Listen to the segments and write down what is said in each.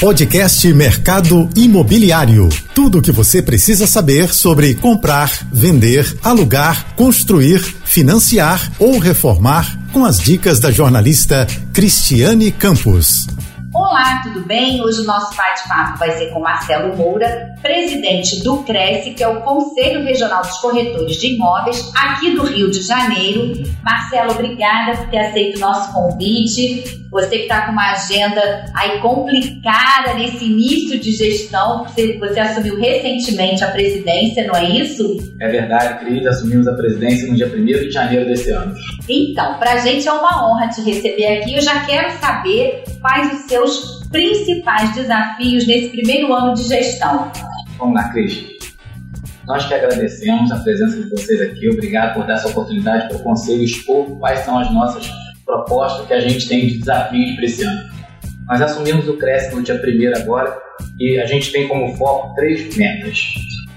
Podcast Mercado Imobiliário. Tudo o que você precisa saber sobre comprar, vender, alugar, construir, financiar ou reformar com as dicas da jornalista Cristiane Campos. Olá, tudo bem? Hoje o nosso bate-papo vai ser com Marcelo Moura, presidente do Cresce, que é o Conselho Regional dos Corretores de Imóveis aqui do Rio de Janeiro. Marcelo, obrigada por ter aceito o nosso convite. Você que está com uma agenda aí complicada nesse início de gestão, você, você assumiu recentemente a presidência, não é isso? É verdade, Cris, assumimos a presidência no dia 1 de janeiro desse ano. Então, para a gente é uma honra te receber aqui. Eu já quero saber quais os seus principais desafios nesse primeiro ano de gestão. Vamos lá, Cris. Nós que agradecemos a presença de vocês aqui. Obrigado por dar essa oportunidade para o Conselho expor quais são as nossas proposta que a gente tem de desafios para esse ano. Nós assumimos o Cresce no dia 1 agora e a gente tem como foco três metas.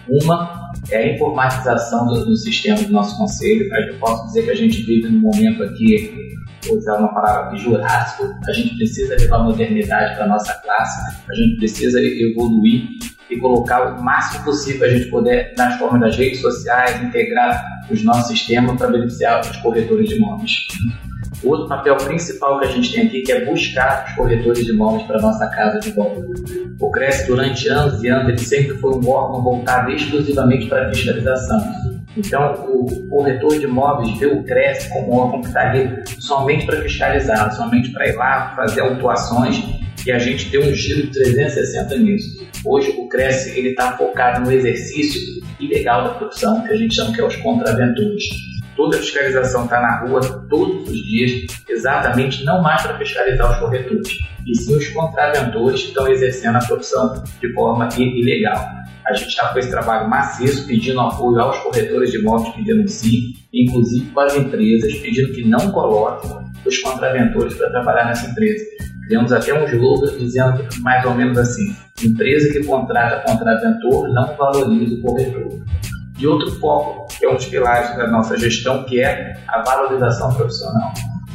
Uma é a informatização do, do sistema do nosso conselho. Eu posso dizer que a gente vive num momento aqui, usar uma palavra jurássico. A gente precisa levar modernidade para a nossa classe, a gente precisa evoluir e colocar o máximo possível a gente poder nas formas das redes sociais, integrar os nossos sistemas para beneficiar os corretores de imóveis. Outro papel principal que a gente tem aqui que é buscar os corretores de imóveis para nossa casa de volta. O CRES, durante anos e anos, ele sempre foi um órgão voltado exclusivamente para a fiscalização. Então, o corretor de imóveis vê o CRES como um órgão que está ali somente para fiscalizar, somente para ir lá fazer autuações e a gente tem um giro de 360 nisso. Hoje, o CRES está focado no exercício ilegal da profissão, que a gente chama que é os contraventores toda a fiscalização está na rua todos os dias, exatamente não mais para fiscalizar os corretores, e sim os contraventores que estão exercendo a profissão de forma ilegal. A gente está com esse trabalho maciço, pedindo apoio aos corretores de imóveis que denunciem, inclusive para as empresas, pedindo que não coloquem os contraventores para trabalhar nessa empresa. Criamos até um slogan dizendo mais ou menos assim: empresa que contrata contraventor não valoriza o corretor. E outro foco, que é um dos pilares da nossa gestão, que é a valorização profissional.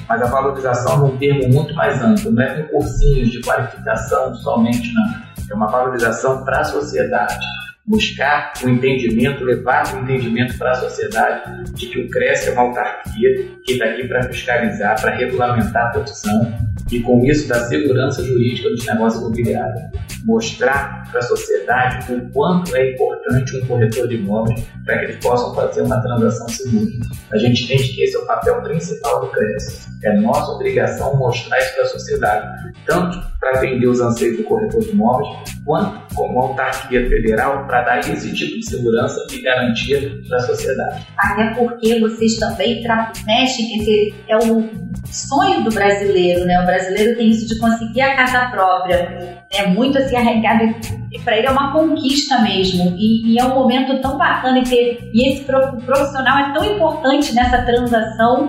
Mas a valorização num termo muito mais amplo, não é com cursinhos de qualificação somente, não. É uma valorização para a sociedade buscar o entendimento, levar o entendimento para a sociedade de que o CRES é uma autarquia que está aqui para fiscalizar, para regulamentar a profissão e com isso dar segurança jurídica dos negócios imobiliários. Mostrar para a sociedade o quanto é importante um corretor de imóveis para que eles possam fazer uma transação segura. A gente entende que esse é o papel principal do CRES. É nossa obrigação mostrar isso para a sociedade, tanto para atender os anseios do corretor de imóveis, quanto como autarquia federal para dar esse tipo de segurança e garantia para a sociedade. Até porque vocês também mexem, esse é o sonho do brasileiro, né? O brasileiro tem isso de conseguir a casa própria. É muito assim arraigado, para ele é uma conquista mesmo. E, e, é um momento tão bacana e ter. E esse profissional é tão importante nessa transação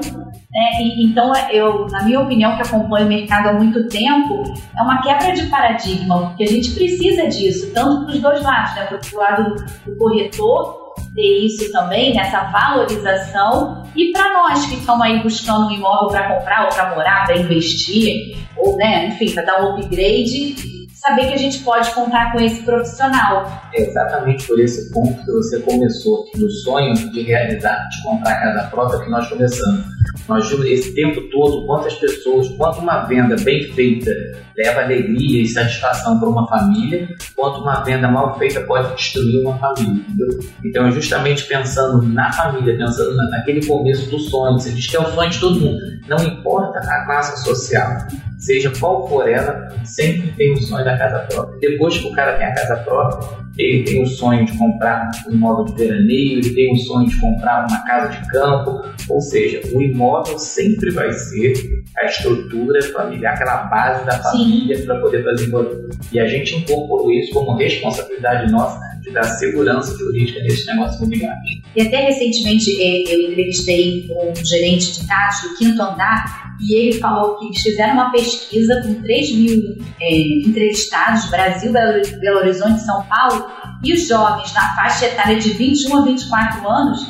né? E, então, eu, na minha opinião, que acompanho o mercado há muito tempo, é uma quebra de paradigma, porque a gente precisa disso, tanto para os dois lados, né? para o lado do corretor, ter isso também, nessa valorização, e para nós que estamos aí buscando um imóvel para comprar ou para morar, para investir, ou, né, enfim, para dar um upgrade, saber que a gente pode contar com esse profissional. É exatamente por esse ponto que você começou, do sonho de realizar, de comprar casa própria que nós começamos. Nós vimos esse tempo todo quantas pessoas, quanto uma venda bem feita leva alegria e satisfação para uma família, quanto uma venda mal feita pode destruir uma família. Entendeu? Então, é justamente pensando na família, pensando naquele começo do sonho, você diz que é o sonho de todo mundo, não importa a classe social, seja qual for ela, sempre tem o sonho da casa própria. Depois que o cara tem a casa própria, ele tem o sonho de comprar um imóvel de veraneio, ele tem o sonho de comprar uma casa de campo, ou seja, o imóvel sempre vai ser a estrutura familiar, aquela base da família para poder fazer imóvel. E a gente incorporou isso como responsabilidade nossa dar segurança jurídica nesse negócio imobiliário. E até recentemente eh, eu entrevistei um gerente de taxa do quinto andar e ele falou que eles fizeram uma pesquisa com 3 mil é, entrevistados, Brasil, Belo Horizonte São Paulo, e os jovens na faixa etária de 21 a 24 anos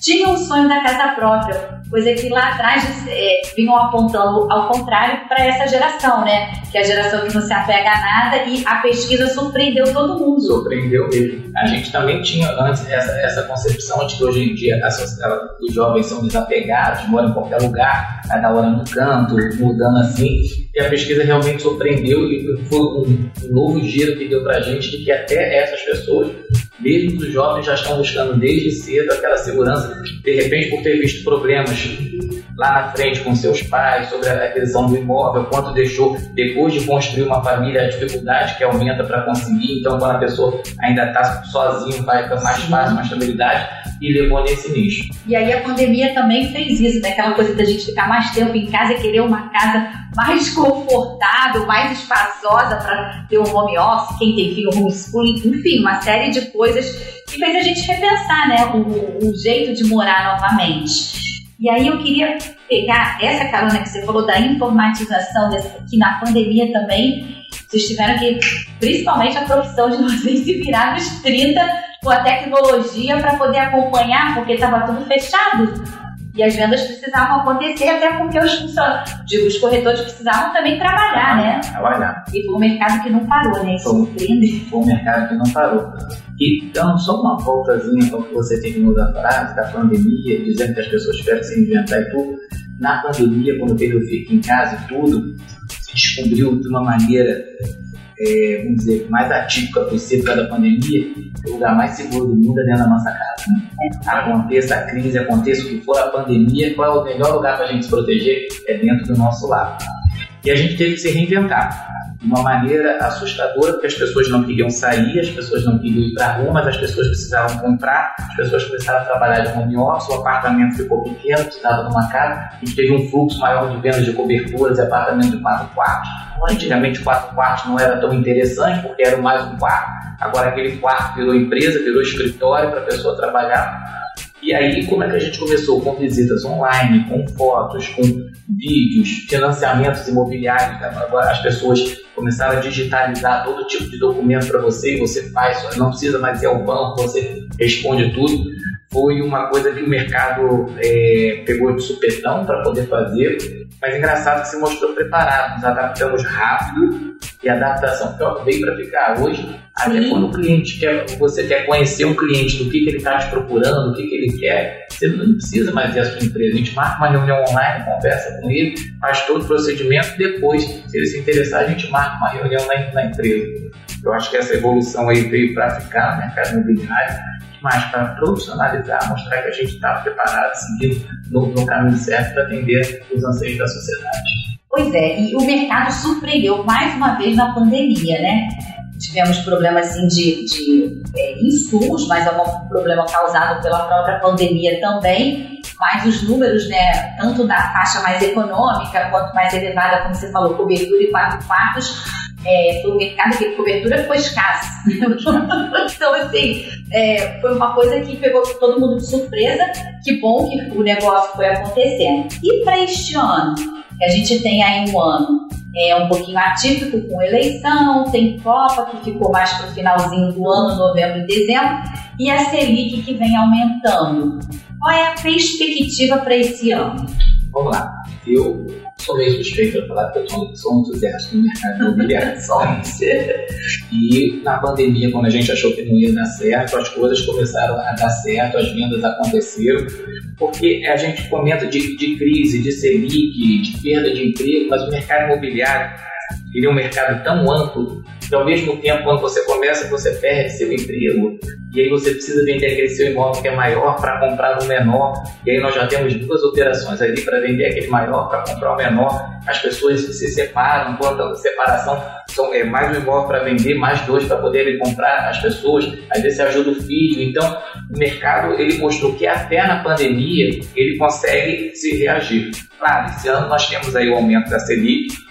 tinham o sonho da casa própria. Coisa que lá atrás é, vinham apontando ao contrário para essa geração, né? Que é a geração que não se apega a nada e a pesquisa surpreendeu todo mundo. Surpreendeu mesmo. A gente também tinha antes essa, essa concepção de que hoje em dia a, os jovens são desapegados, moram em qualquer lugar, cada hora num canto, mudando assim. E a pesquisa realmente surpreendeu e foi um novo giro que deu para a gente de que até essas pessoas mesmo os jovens já estão buscando desde cedo aquela segurança, de repente por ter visto problemas lá na frente com seus pais, sobre a aquisição do imóvel, quanto deixou depois de construir uma família, a dificuldade que aumenta para conseguir. Então, quando a pessoa ainda está sozinho, vai ficar mais fácil, mais estabilidade, e levou nesse nicho. E aí a pandemia também fez isso, né? aquela coisa da gente ficar mais tempo em casa e querer uma casa mais confortável, mais espaçosa para ter um home office, quem tem filho, homeschooling, enfim, uma série de coisas que fez a gente repensar né? o, o jeito de morar novamente. E aí eu queria pegar essa carona que você falou da informatização, que na pandemia também vocês tiveram que, principalmente a profissão de vocês, se virar nos 30 com a tecnologia para poder acompanhar, porque estava tudo fechado. E as vendas precisavam acontecer, até porque os funcionários, digo, os corretores precisavam também trabalhar, né? Trabalhar. E foi um mercado que não parou, né? Foi, foi um mercado que não parou. Então, só uma voltazinha ao que você terminou da frase, da pandemia, dizendo que as pessoas tiveram que se inventar e tudo. Na pandemia, quando o Fique em Casa e tudo, se descobriu de uma maneira, é, vamos dizer, mais atípica possível da pandemia, o lugar mais seguro do mundo é dentro da nossa casa. Né? Aconteça a crise, aconteça o que for a pandemia, qual é o melhor lugar para a gente se proteger? É dentro do nosso lar. E a gente teve que se reinventar de uma maneira assustadora, porque as pessoas não queriam sair, as pessoas não queriam ir para a rua, mas as pessoas precisavam comprar, as pessoas começaram a trabalhar de home office, o apartamento ficou pequeno, precisava de uma casa, a gente teve um fluxo maior de vendas de coberturas e apartamentos de quatro quartos. Antigamente, quatro quartos não era tão interessante, porque era mais um quarto. Agora, aquele quarto virou empresa, virou escritório para a pessoa trabalhar. E aí, como é que a gente começou? Com visitas online, com fotos, com vídeos, financiamentos imobiliários. Né? Agora as pessoas começaram a digitalizar todo tipo de documento para você e você faz, não precisa mais ir ao banco, você responde tudo. Foi uma coisa que o mercado é, pegou de supetão para poder fazer, mas engraçado que se mostrou preparado. Nos adaptamos rápido e a adaptação veio para ficar. Hoje, até quando o cliente quer, você quer conhecer um cliente do que, que ele está te procurando, o que, que ele quer, você não precisa mais ver a sua empresa. A gente marca uma reunião online, conversa com ele, faz todo o procedimento, depois, se ele se interessar, a gente marca uma reunião na, na empresa. Eu acho que essa evolução aí veio para ficar no mercado imobiliário mas para profissionalizar, mostrar que a gente está preparado, seguindo no, no caminho certo para atender os anseios da sociedade. Pois é, e o mercado surpreendeu mais uma vez na pandemia, né? Tivemos problemas assim, de, de é, insumos, mas é um problema causado pela própria pandemia também. Mas os números, né, tanto da faixa mais econômica quanto mais elevada, como você falou, cobertura e quatro quartos, é, um mercado a cobertura ficou escassa. então, assim, é, foi uma coisa que pegou todo mundo de surpresa. Que bom que o negócio foi acontecendo. E para este ano, que a gente tem aí um ano é, um pouquinho atípico com eleição, tem Copa que ficou mais para o finalzinho do ano, novembro e dezembro, e a Selic que vem aumentando. Qual é a perspectiva para esse ano? Vamos lá. Eu sou meio suspeito para falar que eu sou um entusiasta do mercado imobiliário. e na pandemia, quando a gente achou que não ia dar certo, as coisas começaram a dar certo, as vendas aconteceram, porque a gente comenta de, de crise, de Selic, de perda de emprego, mas o mercado imobiliário ele é um mercado tão amplo que ao mesmo tempo, quando você começa, você perde seu emprego, e aí você precisa vender aquele seu imóvel que é maior para comprar um menor, e aí nós já temos duas operações ali para vender aquele maior para comprar o menor, as pessoas se separam, quando a separação são é, mais um imóvel para vender, mais dois para poderem comprar as pessoas, às vezes ajuda o filho, então o mercado ele mostrou que até na pandemia ele consegue se reagir. Claro, esse ano nós temos aí o aumento da Selic,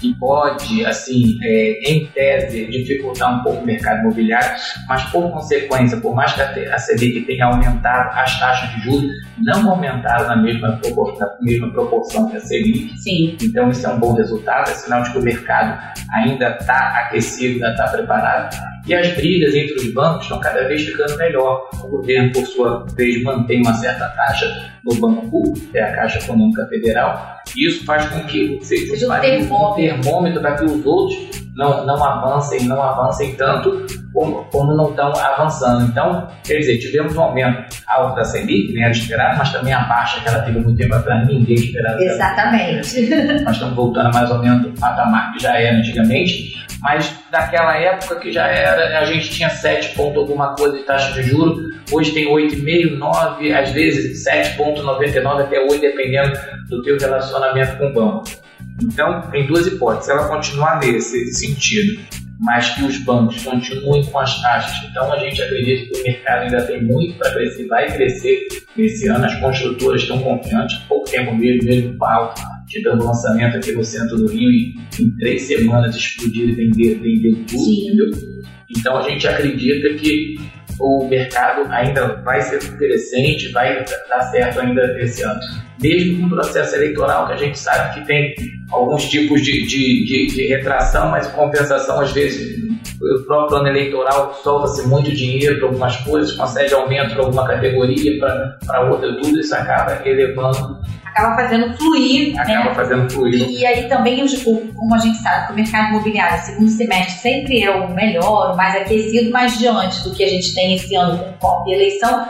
que pode, assim, é, em tese, dificultar um pouco o mercado imobiliário, mas por consequência, por mais que a Selic tenha aumentado as taxas de juros, não aumentaram na mesma, proporção, na mesma proporção que a Selic. Sim. Então isso é um bom resultado, é sinal de que o mercado ainda está aquecido, ainda está preparado. E as brigas entre os bancos estão cada vez ficando melhor. O governo, por sua vez, mantém uma certa taxa no Banco Público, que é a Caixa Econômica Federal, e isso faz com que seja um termômetro, termômetro para que os outros não, não avancem, não avancem tanto como, como não estão avançando. Então, quer dizer, tivemos um aumento alto da Selic, nem era esperado, mas também a baixa que ela teve muito tempo atrás, ninguém esperava. Exatamente. Nós estamos voltando a mais ou menos do patamar que já era antigamente, mas daquela época que já era, a gente tinha 7 ponto alguma coisa de taxa de juros, hoje tem 8,5, 9, às vezes 7,99 até 8, dependendo do teu relacionamento com o banco. Então, tem duas hipóteses. Ela continuar nesse sentido, mas que os bancos continuem com as taxas. Então, a gente acredita que o mercado ainda tem muito para crescer, vai crescer nesse ano. As construtoras estão confiantes. Há pouco tempo mesmo, mesmo o Paulo, tivemos um lançamento aqui no centro do Rio e em três semanas explodir e vender, vender tudo. Sim. Então, a gente acredita que o mercado ainda vai ser crescente, vai dar certo ainda esse ano mesmo com o processo eleitoral, que a gente sabe que tem alguns tipos de, de, de, de retração, mas compensação, às vezes, o próprio ano eleitoral solta-se muito dinheiro para algumas coisas, concede aumento para alguma categoria, para outra, tudo isso acaba elevando. Acaba fazendo fluir. Né? Acaba né? fazendo fluir. E, aí também, como a gente sabe, que o mercado imobiliário, segundo semestre, sempre é o melhor, o mais aquecido, mas diante do que a gente tem esse ano com COP e eleição,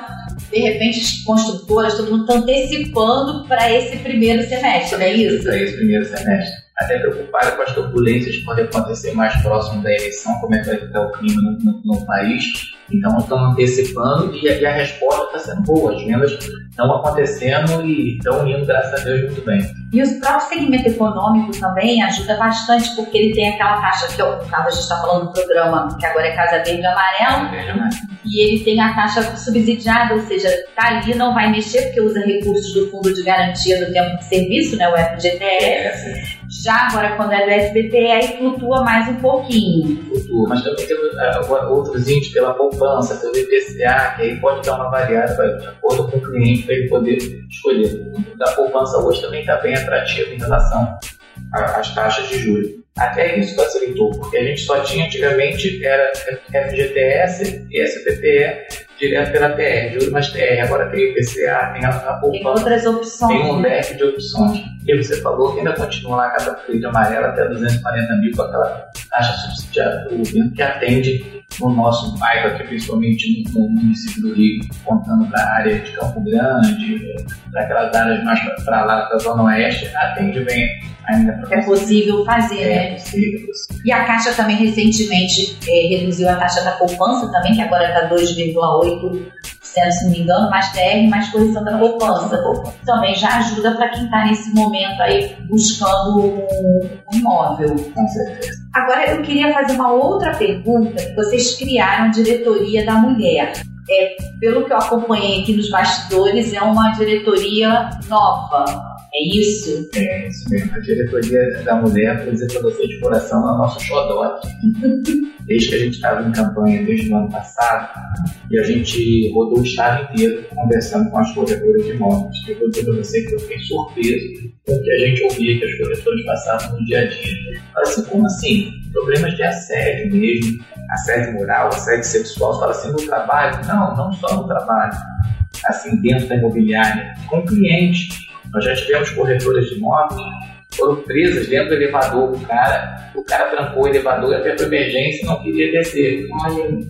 de repente as construtoras, todo mundo está antecipando para esse primeiro semestre, não é isso? Para esse primeiro semestre até preocupada com as turbulências que podem acontecer mais próximo da eleição, como é que vai ficar o clima no, no, no país. Então, estão antecipando e, e a resposta está sendo boa. As vendas estão acontecendo e estão indo, graças a Deus, muito bem. E o próprio segmento econômico também ajuda bastante, porque ele tem aquela taxa, que no caso a gente está falando do programa, que agora é Casa Verde e Amarelo, e ele tem a taxa subsidiada, ou seja, está ali, não vai mexer, porque usa recursos do Fundo de Garantia do Tempo de Serviço, né, o FGTS. Já agora, quando é do SBT, aí flutua mais um pouquinho. Flutua, mas também tem uh, outros índices pela poupança, pelo IPCA, que aí pode dar uma variada de acordo com o cliente para ele poder escolher. O da poupança hoje também está bem atrativo em relação às taxas de juros. Até isso facilitou, porque a gente só tinha antigamente era FGTS e SPPE direto pela TR, juro mais TR, agora tem IPCA, tem a, a poupança. Tem outras opções. Tem um leque de opções. E você falou que ainda continua lá a Casa Verde Amarela até 240 mil com aquela taxa subsidiada do governo que atende no nosso bairro aqui, principalmente no, município do Rio, contando para a área de Campo Grande, para aquelas áreas mais para lá da Zona Oeste, atende bem ainda. É possível fazer, é né? Possível. E a Caixa também recentemente é, reduziu a taxa da poupança também, que agora está 2,8% se não me engano, mais TR, mais correção da poupança. Também já ajuda para quem está nesse momento aí buscando um, um imóvel. Com certeza. Agora eu queria fazer uma outra pergunta. Vocês criaram a diretoria da mulher. É, pelo que eu acompanhei aqui nos bastidores, é uma diretoria nova. É isso? É isso mesmo. A diretoria da mulher, por para você de coração, é o nosso xodó. desde que a gente estava em campanha, desde o ano passado, e a gente rodou o estado inteiro conversando com as corretoras de imóveis. Eu vou dizer para você que eu fiquei surpreso com o que a gente ouvia que as corretoras passavam no dia a dia. Fala assim, como assim? Problemas de assédio mesmo, assédio moral, assédio sexual. Você fala assim, no trabalho? Não, não só no trabalho. Assim, dentro da imobiliária, com cliente. Nós já tivemos corretoras de imóveis foram presas dentro do elevador o cara, o cara trancou o elevador até para emergência não queria descer.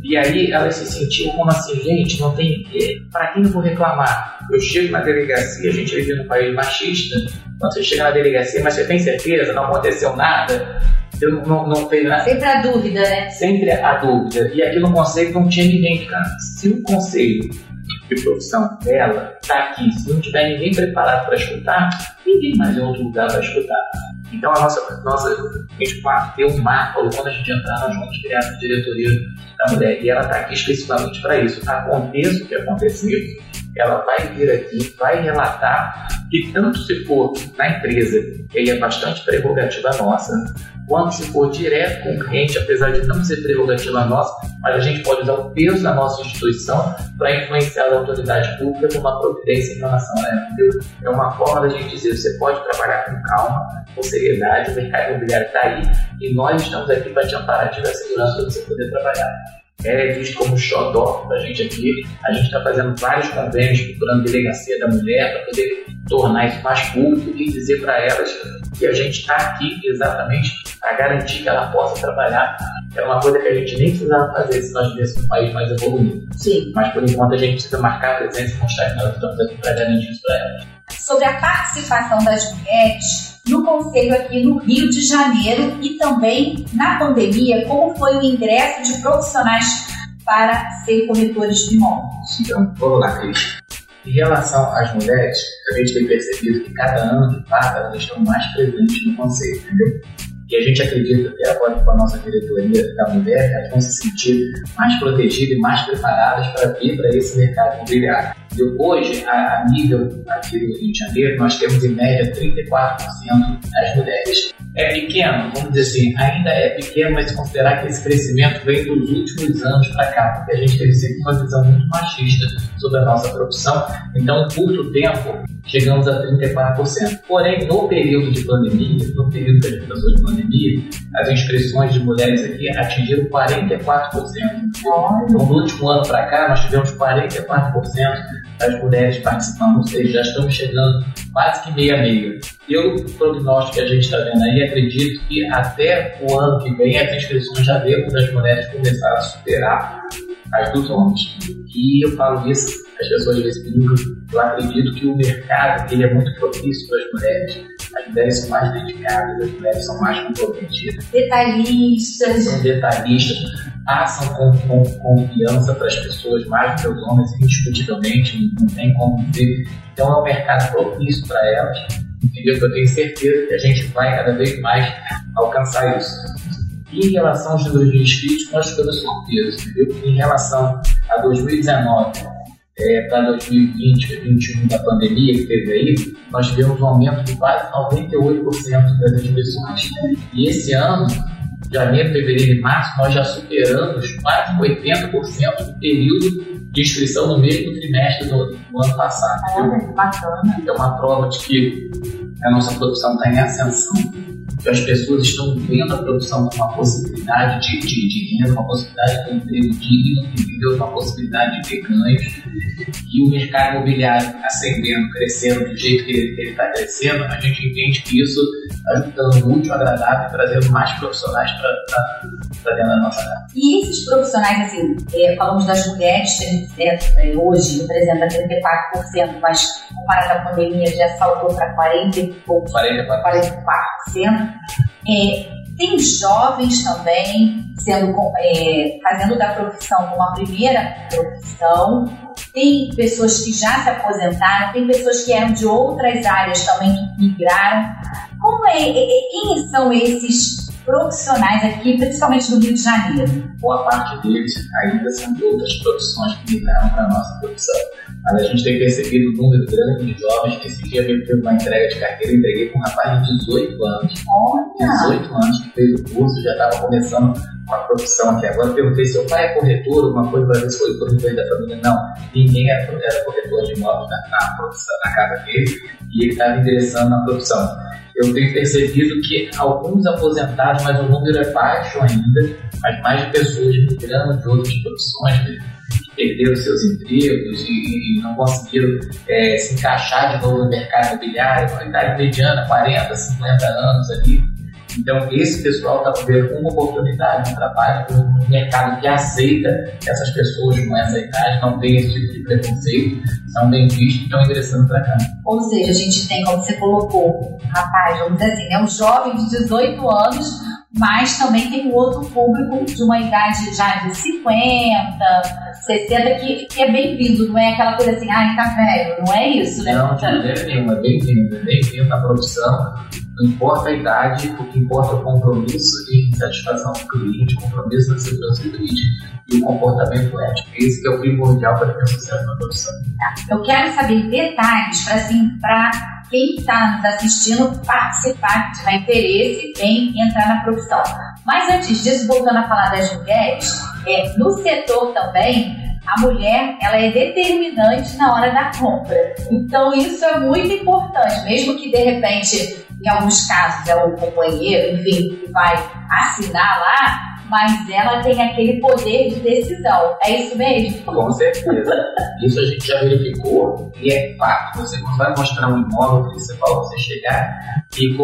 E aí elas se sentiam como assim, gente, não tem. Para quem eu vou reclamar? Eu chego na delegacia, a gente vive num país machista, quando você chega na delegacia, mas você tem certeza, não aconteceu nada, eu não, não fez nada. Sempre a dúvida, né? Sempre a dúvida. E aqui no conselho não tinha ninguém, cara. Se o conselho de profissão dela está aqui, se não tiver ninguém preparado para escutar, ninguém mais em outro lugar vai escutar. Então a nossa, nossa gente deu um marco, quando a gente entrar, nós vamos criar essa diretoria da mulher. E ela está aqui especificamente para isso. Aconteça o que acontecer, ela vai vir aqui, vai relatar que tanto se for na empresa, que aí é bastante prerrogativa nossa, quanto se for direto com o cliente, apesar de não ser prerrogativa nossa, mas a gente pode usar o peso da nossa instituição para influenciar a autoridade pública com uma providência em relação a ela. É uma forma da gente dizer, você pode trabalhar com calma, com seriedade, o mercado imobiliário está aí e nós estamos aqui para te amparar, te dar segurança para você poder trabalhar é visto como xodó da gente aqui. A gente está fazendo vários convênios procurando delegacia da mulher para poder tornar isso mais público e dizer para elas que a gente está aqui exatamente para garantir que ela possa trabalhar. É uma coisa que a gente nem precisava fazer se nós vivêssemos um país mais evoluído. Sim. Mas por enquanto a gente precisa marcar a presença e mostrar que nós estamos aqui para garantir isso para elas. Sobre a participação das mulheres no Conselho aqui no Rio de Janeiro e também na pandemia, como foi o ingresso de profissionais para ser corretores de imóveis? Então, vamos lá, Cris. Em relação às mulheres, a gente tem percebido que cada ano que passa elas estão mais presentes no Conselho, entendeu? E a gente acredita que agora com a nossa diretoria da mulher, elas vão se sentir mais protegidas e mais preparadas para vir para esse mercado imobiliário. Hoje, a, a nível aqui do Rio de Janeiro, nós temos em média 34% das mulheres. É pequeno, vamos dizer assim, ainda é pequeno, mas considerar que esse crescimento vem dos últimos anos para cá, porque a gente teve sempre uma visão muito machista sobre a nossa profissão. Então, em curto tempo, chegamos a 34%. Porém, no período de pandemia, no período gente passou de pandemia, as inscrições de mulheres aqui atingiram 44%. Então, no último ano para cá, nós tivemos 44% das mulheres participando, ou seja, já estamos chegando quase que meia meia. Pelo prognóstico que a gente está vendo aí, acredito que até o ano que vem as inscrições já devem das mulheres começar a superar as dos homens. E eu falo isso, as pessoas brincam, eu acredito que o mercado ele é muito propício para as mulheres. As mulheres são mais dedicadas, as mulheres são mais comprometidas. Detalhistas. São detalhistas, passam com, com confiança para as pessoas mais do que os homens, indiscutivelmente, não tem como ver. Então é um mercado propício para elas, entendeu? Eu tenho certeza que a gente vai cada vez mais alcançar isso. E em relação aos números de inscritos, nós ficamos surpresos, entendeu? Em relação a 2019 é, para 2020, 2021 da pandemia que teve aí, nós tivemos um aumento de quase 98% das inscrições. E esse ano, janeiro, fevereiro e março, nós já superamos quase 80% do período de inscrição no mesmo trimestre do, do ano passado. É, bacana. É uma prova de que a nossa produção está em ascensão as pessoas estão vendo a produção como uma possibilidade de, de, de renda, uma possibilidade de um emprego digno, entendeu? uma possibilidade de ter ganhos. E o mercado imobiliário ascendendo, crescendo do jeito que ele está crescendo, a gente entende que isso está ajudando muito agradável e trazendo mais profissionais para dentro da nossa casa. E esses profissionais, assim, é, falamos das mulheres, é, é, hoje representa 34%, mas comparado à pandemia já saltou para 40 e poucos, 44%. 44%. É, tem jovens também sendo, é, fazendo da profissão uma primeira profissão. Tem pessoas que já se aposentaram, tem pessoas que eram de outras áreas também que migraram. Como é, é, é quem são esses profissionais aqui, principalmente no Rio de Janeiro? Boa parte deles ainda são de outras profissões que migraram para a nossa profissão mas a gente tem percebido um número grande de jovens que esse dia fez uma entrega de carteira, entreguei com um rapaz de 18 anos. Olha! 18 anos que fez o curso, já estava começando com a profissão aqui. Agora perguntei se seu pai é corretor, alguma coisa para ver se foi corretor da família. Não, ninguém era, era corretor de imóveis na, na, na casa dele e ele estava ingressando na profissão. Eu tenho percebido que alguns aposentados, mas o número é baixo ainda, mas mais pessoas migrando de outras profissões, perderam seus empregos e, e não conseguiram é, se encaixar de novo no mercado imobiliário, com idade mediana, 40, 50 anos ali. Então, esse pessoal está vendo uma oportunidade de trabalho um mercado que aceita essas pessoas com essa idade, não tem esse tipo de preconceito, são bem vistos e estão ingressando para cá. Ou seja, a gente tem, como você colocou, rapaz, vamos dizer assim, é um jovem de 18 anos mas também tem um outro público de uma idade já de 50, 60, que, que é bem-vindo, não é aquela coisa assim, ai, tá velho, não é isso, né? Não, de maneira nenhuma, é bem-vindo, é bem-vindo na produção, não importa a idade, o que importa é o compromisso de satisfação do cliente, compromisso na segurança do cliente e o comportamento ético. Esse que é o primordial para ter sucesso na produção. Tá. Eu quero saber detalhes para assim, quem está nos assistindo participar, tiver interesse em entrar na profissão. Mas antes disso, voltando a falar das mulheres, é, no setor também, a mulher ela é determinante na hora da compra. Então isso é muito importante, mesmo que de repente, em alguns casos, é o companheiro, enfim, que vai assinar lá, mas ela tem aquele poder de decisão. É isso mesmo? Com certeza. Isso a gente já verificou e é fato. Você não vai mostrar um imóvel principal, você chegar e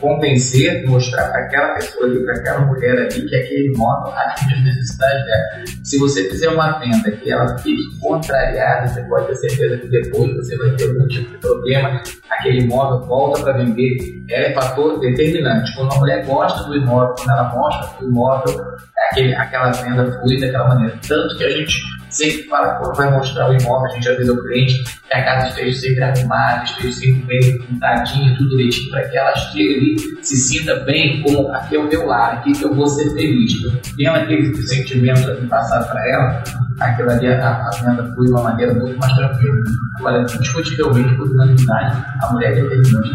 convencer, mostrar para aquela pessoa ali, para aquela mulher ali, que aquele imóvel atende as necessidades dela. Se você fizer uma venda que ela fique contrariada, você pode ter certeza que depois você vai ter algum tipo de problema, aquele imóvel volta para vender. Ela é fator determinante. Quando a mulher gosta do imóvel, quando ela mostra o imóvel, aquele, aquela venda flui daquela maneira. Tanto que a gente sempre fala, quando vai mostrar o imóvel, a gente avisa o cliente que a casa esteja sempre arrumada, esteja sempre bem pintadinha, tudo direitinho, para que ela chegue ali, se sinta bem, como aqui é o meu lar, aqui que eu vou ser feliz. Tendo aquele sentimento ali passado para ela, aquilo ali, a, a venda flui de uma maneira muito mais tranquila. Agora, indiscutivelmente, por unanimidade, a mulher é determinante.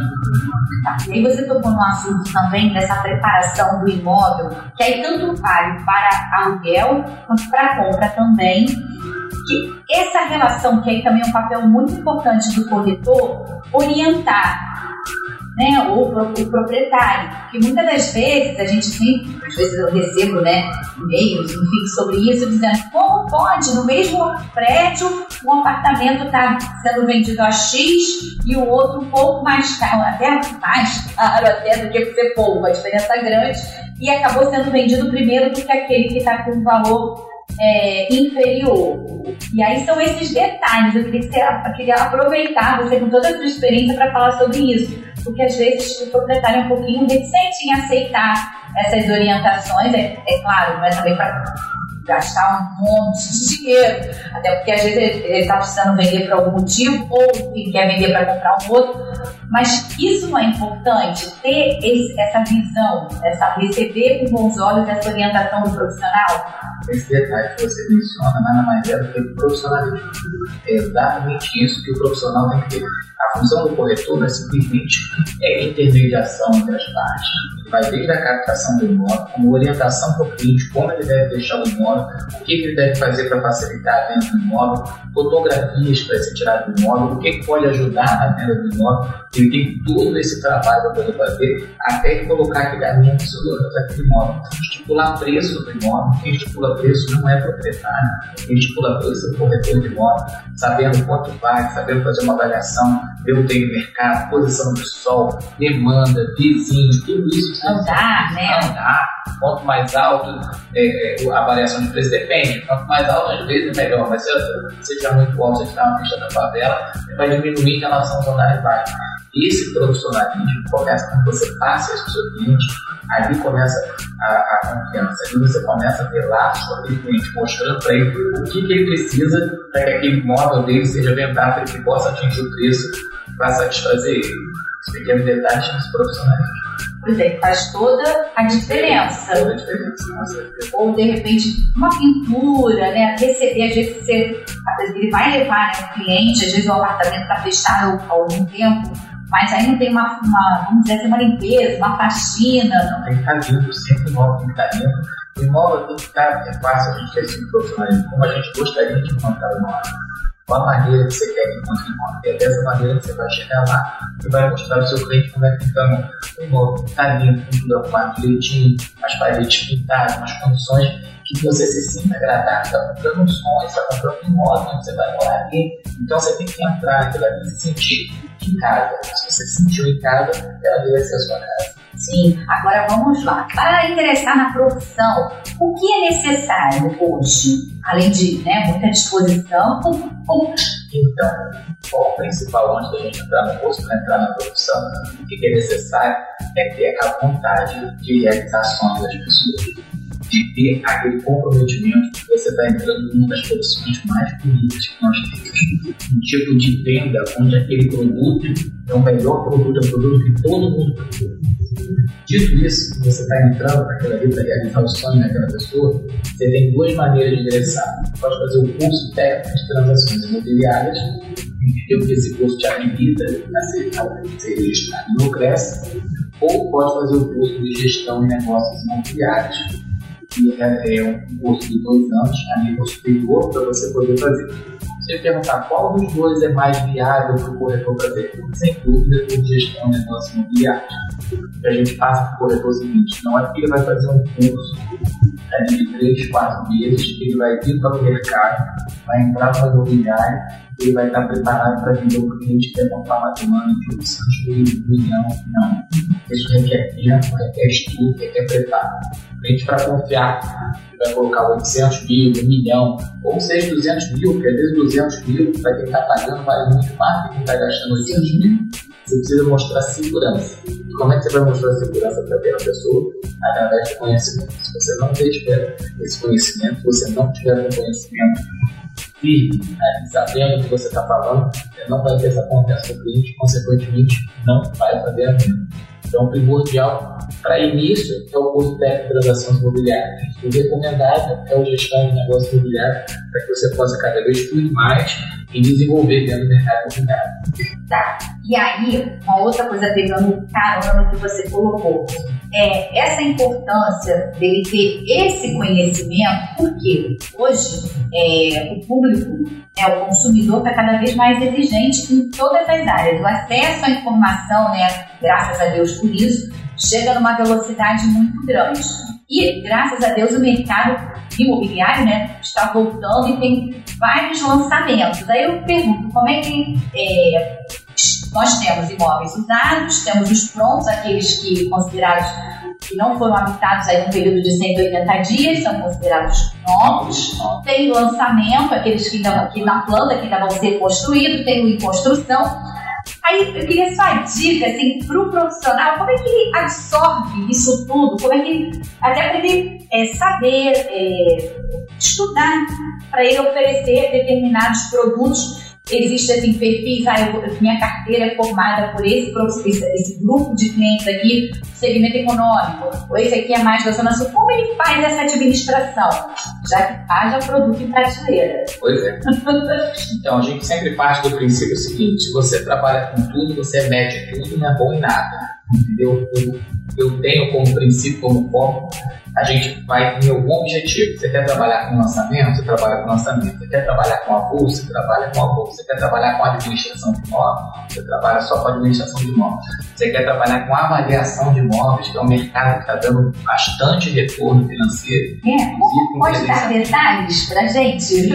Tá. E você tocou no assunto também dessa preparação do imóvel, que aí tanto vale para aluguel quanto para compra também. Que essa relação, que aí também é um papel muito importante do corretor, orientar né, o, o proprietário. Porque muitas das vezes a gente tem, às vezes eu recebo né, e-mails, enfim, sobre isso, dizendo como pode, no mesmo prédio, um apartamento está sendo vendido a X e o outro um pouco mais caro, até mais caro até do que ser pouco, uma diferença grande, e acabou sendo vendido primeiro do que aquele que está com valor é, inferior. E aí são esses detalhes. Eu queria, que você, queria aproveitar você com toda a sua experiência para falar sobre isso. Porque às vezes o proprietário é um pouquinho reticente em aceitar essas orientações. É, é claro, não é também para gastar um monte de dinheiro, até porque às vezes ele está precisando vender por algum motivo ou enfim, quer vender para comprar um outro. Mas isso não é importante, ter esse, essa visão, essa, receber com bons olhos essa orientação do profissional? Esse detalhe que você menciona nada mais é do que o profissionalismo. É exatamente isso que o profissional tem que ter. A função do corretor é simplesmente é intermediação entre as partes. Vai desde a captação do imóvel, como orientação para o cliente, como ele deve deixar o imóvel, o que ele deve fazer para facilitar a venda do imóvel, fotografias para ser tirado do imóvel, o que pode ajudar na venda do imóvel. Ele tem todo esse trabalho para poder fazer até colocar aquele anúncio daquele imóvel. Estipular preço do imóvel, quem estipula preço não é proprietário, quem estipula preço é o corretor de imóvel, sabendo quanto vale, sabendo fazer uma avaliação, ver o tempo mercado, posição do sol, demanda, vizinhos, tudo isso. Andar, né? Andar. Quanto mais alto, é, é, a variação de preço depende. Quanto mais alto, às vezes, é melhor. Mas se você estiver muito alto, você está na pista da favela, vai diminuir em relação aos andares baixos. Esse profissionalismo começa quando você passa isso para o seu cliente, ali começa a, a, confiança, ali você começa a ter laços com aquele cliente, mostrando para ele o que, que ele precisa para que aquele móvel dele seja vendável, para que ele possa atingir o preço para satisfazer ele. Os pequenos detalhes nos profissionais. Pois é, faz toda a diferença. Toda a diferença, Ou de repente uma pintura, né? Receber, às vezes você, ele vai levar né, o cliente, às vezes o apartamento está fechado há algum tempo, mas aí não tem uma, uma, vamos dizer assim, uma limpeza, uma faxina. Não tem que estar limpo, sempre imóvel tem que estar limpo. O imóvel tem que estar, é fácil a gente ter esse profissionalismo, como a gente gostaria de encontrar o imóvel qual a maneira que você quer que o imóvel. E é dessa maneira que você vai chegar lá e vai mostrar ao seu cliente como é que então, o imóvel está limpo, com tudo arrumado direitinho, as paredes pintadas, as condições que você se sinta agradável. Está comprando um sonho, está comprando um imóvel, você vai morar ali. Então você tem que entrar ali e se sentir em casa. Se você se sentiu em casa, ela deve ser a sua casa. Sim, agora vamos lá. Para ingressar na profissão, o que é necessário hoje? Além de né, muita disposição, o Então, o principal antes da gente entrar no curso, para entrar na profissão, o que é necessário é ter a vontade de realizar sonhos das pessoas de ter aquele comprometimento que você está entrando numa das profissões mais bonitas que nós temos. Um tipo de venda onde aquele produto é o melhor produto, é um produto que todo mundo procura. Dito isso, você está entrando naquela para realizar o sonho daquela pessoa, você tem duas maneiras de ingressar. Você pode fazer o curso técnico de transações imobiliárias, entendeu? que esse curso te habilita a ser, registrado no CRES, ou pode fazer o curso de gestão e negócios imobiliários, que é, é um curso de dois anos a nível superior para você poder fazer. Se você perguntar qual dos dois é mais viável para o corretor fazer, sem dúvida, o gestão de negócios imobiliários. A gente passa para o corretor seguinte: não é que ele vai fazer um curso é, de três, quatro meses, ele vai vir para o mercado, vai entrar no imobiliário, ele vai estar preparado para vender o cliente que comprar uma demanda de 800 mil, milhão. Não. Isso requer tempo, requer estudo, requer preparo cliente para confiar. Ele vai colocar 800 mil, 1 milhão, ou seja, 200 mil, porque às vezes 200 mil, para quem está pagando, vale muito mais que quem está gastando 800 mil. Você precisa mostrar segurança. E como é que você vai mostrar segurança para aquela pessoa? Através de conhecimento. Se você não tiver esse conhecimento, você não tiver um conhecimento firme, né, sabendo o que você está falando, você não vai ter essa confiança do cliente, consequentemente, não vai fazer a venda. Então, primordial para início é o curso técnico de transações imobiliárias. O recomendado é o gestão de negócio imobiliário para que você possa cada vez fluir mais e desenvolver dentro do mercado imobiliário. Tá. E aí, uma outra coisa pegando carona que você colocou, é essa importância dele ter esse conhecimento, porque hoje é, o público, é, o consumidor está cada vez mais exigente em todas as áreas. O acesso à informação, né, graças a Deus por isso, chega numa velocidade muito grande. E, graças a Deus, o mercado imobiliário né, está voltando e tem vários lançamentos. Aí eu pergunto, como é que é, nós temos imóveis usados, temos os prontos, aqueles que considerados que não foram habitados aí no período de 180 dias, são considerados novos. Tem lançamento, aqueles que, ainda, que na planta, que ainda vão ser construídos, tem o em construção. Aí eu queria só dica, assim, pro profissional, como é que ele absorve isso tudo? Como é que ele, até para ele é, saber, é, estudar, para ele oferecer determinados produtos Existem assim, perfis, ah, eu, minha carteira é formada por esse, esse, esse, grupo de clientes aqui, segmento econômico, ou esse aqui é mais Sul. Como ele faz essa administração? Já que haja produto em prateleira. Pois é. então, a gente sempre parte do princípio seguinte: se você trabalha com tudo, você mede tudo, não é bom em nada. Entendeu? Eu, eu tenho como princípio, como foco, a gente vai ter algum objetivo. Você quer trabalhar com lançamento? Você trabalha com lançamento. Você quer trabalhar com a bolsa? Você trabalha com a bolsa. Você quer trabalhar com administração de imóveis? Você trabalha só com administração de imóveis. Você quer trabalhar com avaliação de imóveis, que é um mercado que está dando bastante retorno financeiro. É, pode dar detalhes para gente?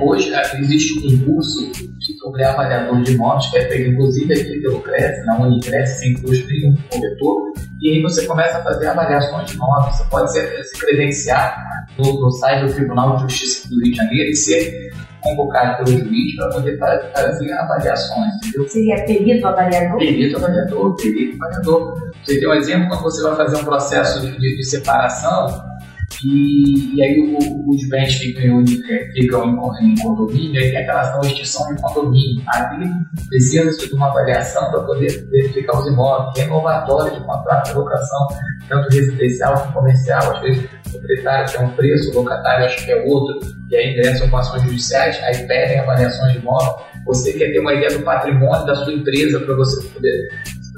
Hoje existe um curso sobre avaliador de imóveis, que é feito inclusive aqui pelo CRES, na Unicres, sem custo nenhum corretor, e aí você começa a fazer avaliações de imóveis. Você pode se, se credenciar no, no, site do Tribunal de Justiça do Rio de Janeiro e ser convocado pelo juiz para poder fazer avaliações, entendeu? Seria perito avaliador? Perito avaliador, perito avaliador. Você tem um exemplo quando você vai fazer um processo de, de separação, e, e aí o, os bens ficam em, ficam em, condomínio, aí tem aquela ação de extinção de condomínio. Aí precisa de uma avaliação para poder verificar os imóveis, renovatório de contrato de locação, tanto residencial como comercial. Às vezes o proprietário quer um preço, o locatário acha que é outro, e aí ingressam com ações judiciais, aí pedem avaliações de imóvel. Você quer ter uma ideia do patrimônio da sua empresa para você poder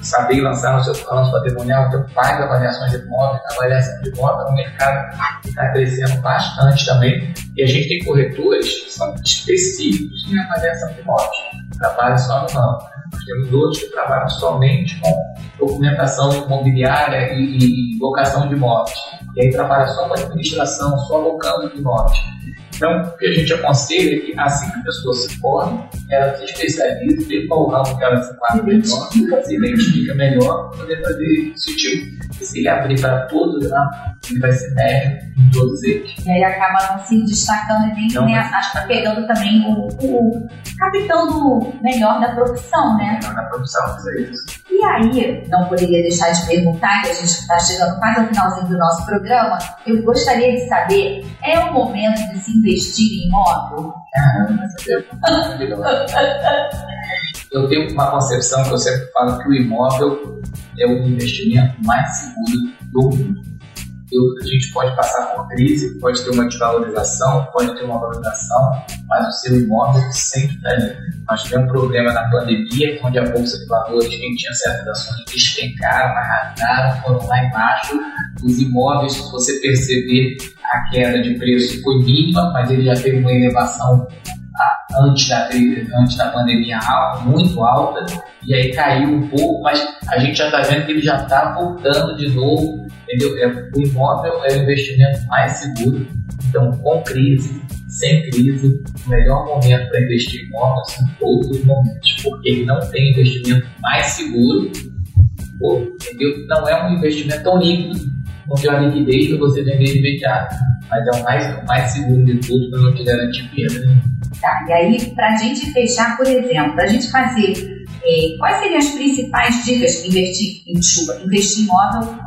saber lançar no seu balanço patrimonial, então faz avaliações de imóveis, avaliação de imóvel é um mercado que está crescendo bastante também, e a gente tem corretores que são específicos em avaliação de imóveis, trabalham só no ramo. Nós temos outros que trabalham somente com documentação imobiliária e, e locação de imóveis. E aí trabalha só com administração, só locando imóveis. Então, o que a gente aconselha é que assim que a pessoa se forma, ela se especialize, vê qual ramo que ela se enquadra melhor, se identifica melhor, para poder fazer esse tipo. E se ele abrir para todos os ramos, ele vai ser médio em todos eles. E aí acaba não se destacando e nem, Não, nem mas- acho que pegando também o, o capitão melhor da profissão, né? Melhor na produção, isso é isso. E aí, não poderia deixar de perguntar, que a gente está chegando quase ao finalzinho do nosso programa, eu gostaria de saber, é o momento de se investir em imóvel? Eu tenho uma concepção que eu sempre falo que o imóvel é o investimento mais seguro do mundo. A gente pode passar por crise, pode ter uma desvalorização, pode ter uma valorização, mas o seu imóvel sempre está ali. Nós tivemos um problema na pandemia, onde a Bolsa de Valores, quem tinha certas ações, despencaram, arrasaram, foram lá embaixo. Os imóveis, se você perceber, a queda de preço foi mínima, mas ele já teve uma elevação ah, antes da, antes da pandemia muito alta, e aí caiu um pouco, mas a gente já está vendo que ele já está voltando de novo, entendeu? É, o imóvel é o investimento mais seguro, então com crise, sem crise, o melhor momento para investir imóvel são todos os momentos, porque ele não tem investimento mais seguro, entendeu? Não é um investimento tão líquido, tem uma liquidez para você vender de imediato, mas é o mais, o mais seguro de tudo para não te garantir perda. Tá, e aí, para a gente fechar, por exemplo, para a gente fazer, eh, quais seriam as principais dicas que investir em chuva? Investir em imóvel,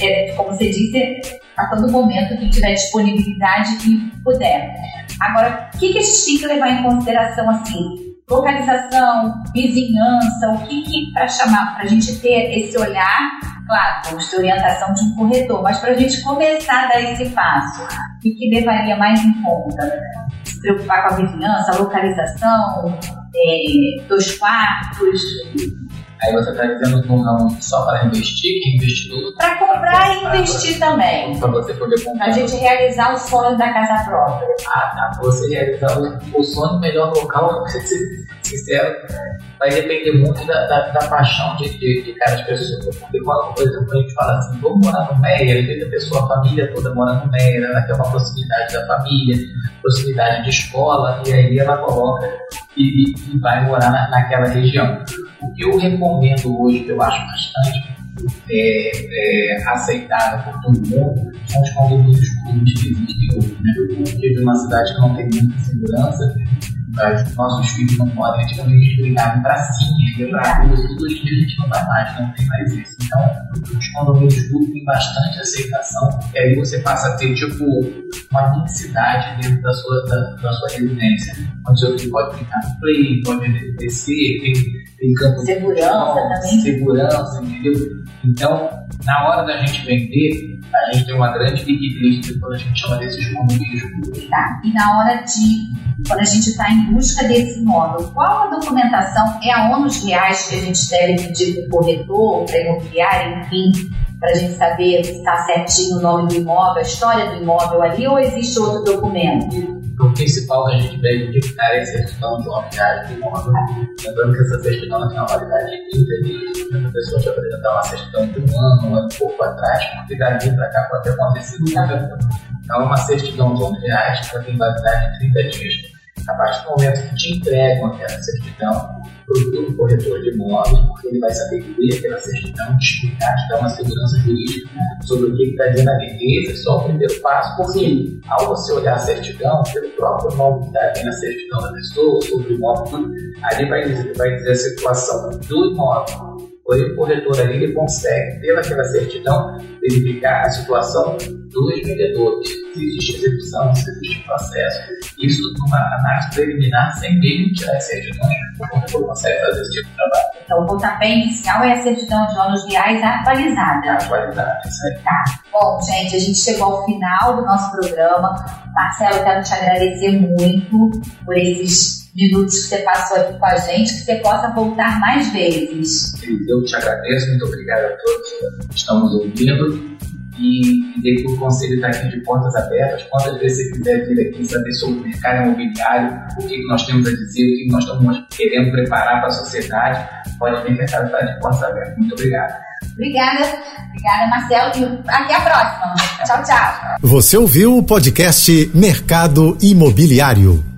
é, como você disse, a todo momento que tiver disponibilidade e puder. Agora, o que, que a gente tem que levar em consideração assim? Localização, vizinhança, o que, que para chamar, para a gente ter esse olhar, claro, vamos ter orientação de um corretor, mas para a gente começar a dar esse passo, o que, que levaria mais em conta? se preocupar com a vizinhança, a localização, é, dois quartos, Aí você está dizendo que um ramo só para investir, que é investidor, para comprar e investir também. para você poder Para comprar. a gente realizar o sonho da casa própria. Ah, tá. Pra você realizar o, o sonho melhor local, pra ser sincero, vai depender muito da, da, da paixão de, de, de cada pessoa. Porque quando, por exemplo, a gente fala assim, vamos morar no Meia, às a pessoa, a família toda mora no Meia, ela quer uma proximidade da família, proximidade de escola, e aí ela coloca e, e- e vai morar na, naquela região. O que eu recomendo hoje, que eu acho bastante é, é, aceitável por todo mundo, são os condomínios públicos que existem hoje. Né? Vivo numa cidade que não tem muita segurança, os nossos filhos não podem, antigamente brigava em pracinha, ia pra rua, tudo hoje em dia a gente não vai mais, não tem mais isso. Então, os condomínios públicos têm bastante aceitação, e aí você passa a ter, tipo, uma densidade dentro da sua, da, da sua residência, onde seu filho pode brincar no play, pode descer, tem, tem campo de Segurança futebol, também. Segurança, entendeu? Então, na hora da gente vender, a gente tem uma grande liquidez quando a gente chama desses condomínios. Tá? E na hora de, quando a gente está em busca desse imóvel, qual a documentação é a ônus reais que a gente deve pedir para o corretor, para a imobiliária, enfim, para a gente saber se está certinho o nome do imóvel, a história do imóvel ali, ou existe outro documento? O principal que a gente deve identificar é a certidão de uma viagem do imóvel. Lembrando que essa certidão tem uma validade de 30 dias. A pessoa te apresentar uma certidão de um ano, um ano e pouco atrás, porque dali para cá pode ter acontecido coisa. Então, uma certidão de 11 reais ela tem validade de 30 dias. A partir do momento que te entregam aquela certidão, procura um corretor de imóveis, porque ele vai saber ler aquela certidão, te explicar, te dar uma segurança jurídica sobre o que está dizendo. Esse é só o primeiro passo, porque ao você olhar a certidão, pelo próprio nome que está ali na certidão da pessoa, sobre o imóvel, ali vai dizer, vai dizer a situação do imóvel. Porém, o corretor ali ele consegue, pelaquela certidão, verificar a situação dos vendedores. Se existe execução, se existe processo. Isso numa análise preliminar, sem mesmo tirar as certidões, o corretor consegue fazer esse tipo de trabalho. Então, o pontapé inicial é a certidão de ônus reais atualizada. A qualidade, isso aí. Bom, gente, a gente chegou ao final do nosso programa. Marcelo, eu quero te agradecer muito por esses minutos que você passou aqui com a gente, que você possa voltar mais vezes. Eu te agradeço, muito obrigado a todos que estão nos ouvindo e que o conselho está aqui de portas abertas. Quantas vezes você quiser vir aqui saber sobre o mercado imobiliário, o que nós temos a dizer, o que nós estamos querendo preparar para a sociedade, pode vir que a casa está de portas abertas. Muito obrigado. Obrigada, obrigada Marcelo e até a próxima. Tchau, tchau. Você ouviu o podcast Mercado Imobiliário.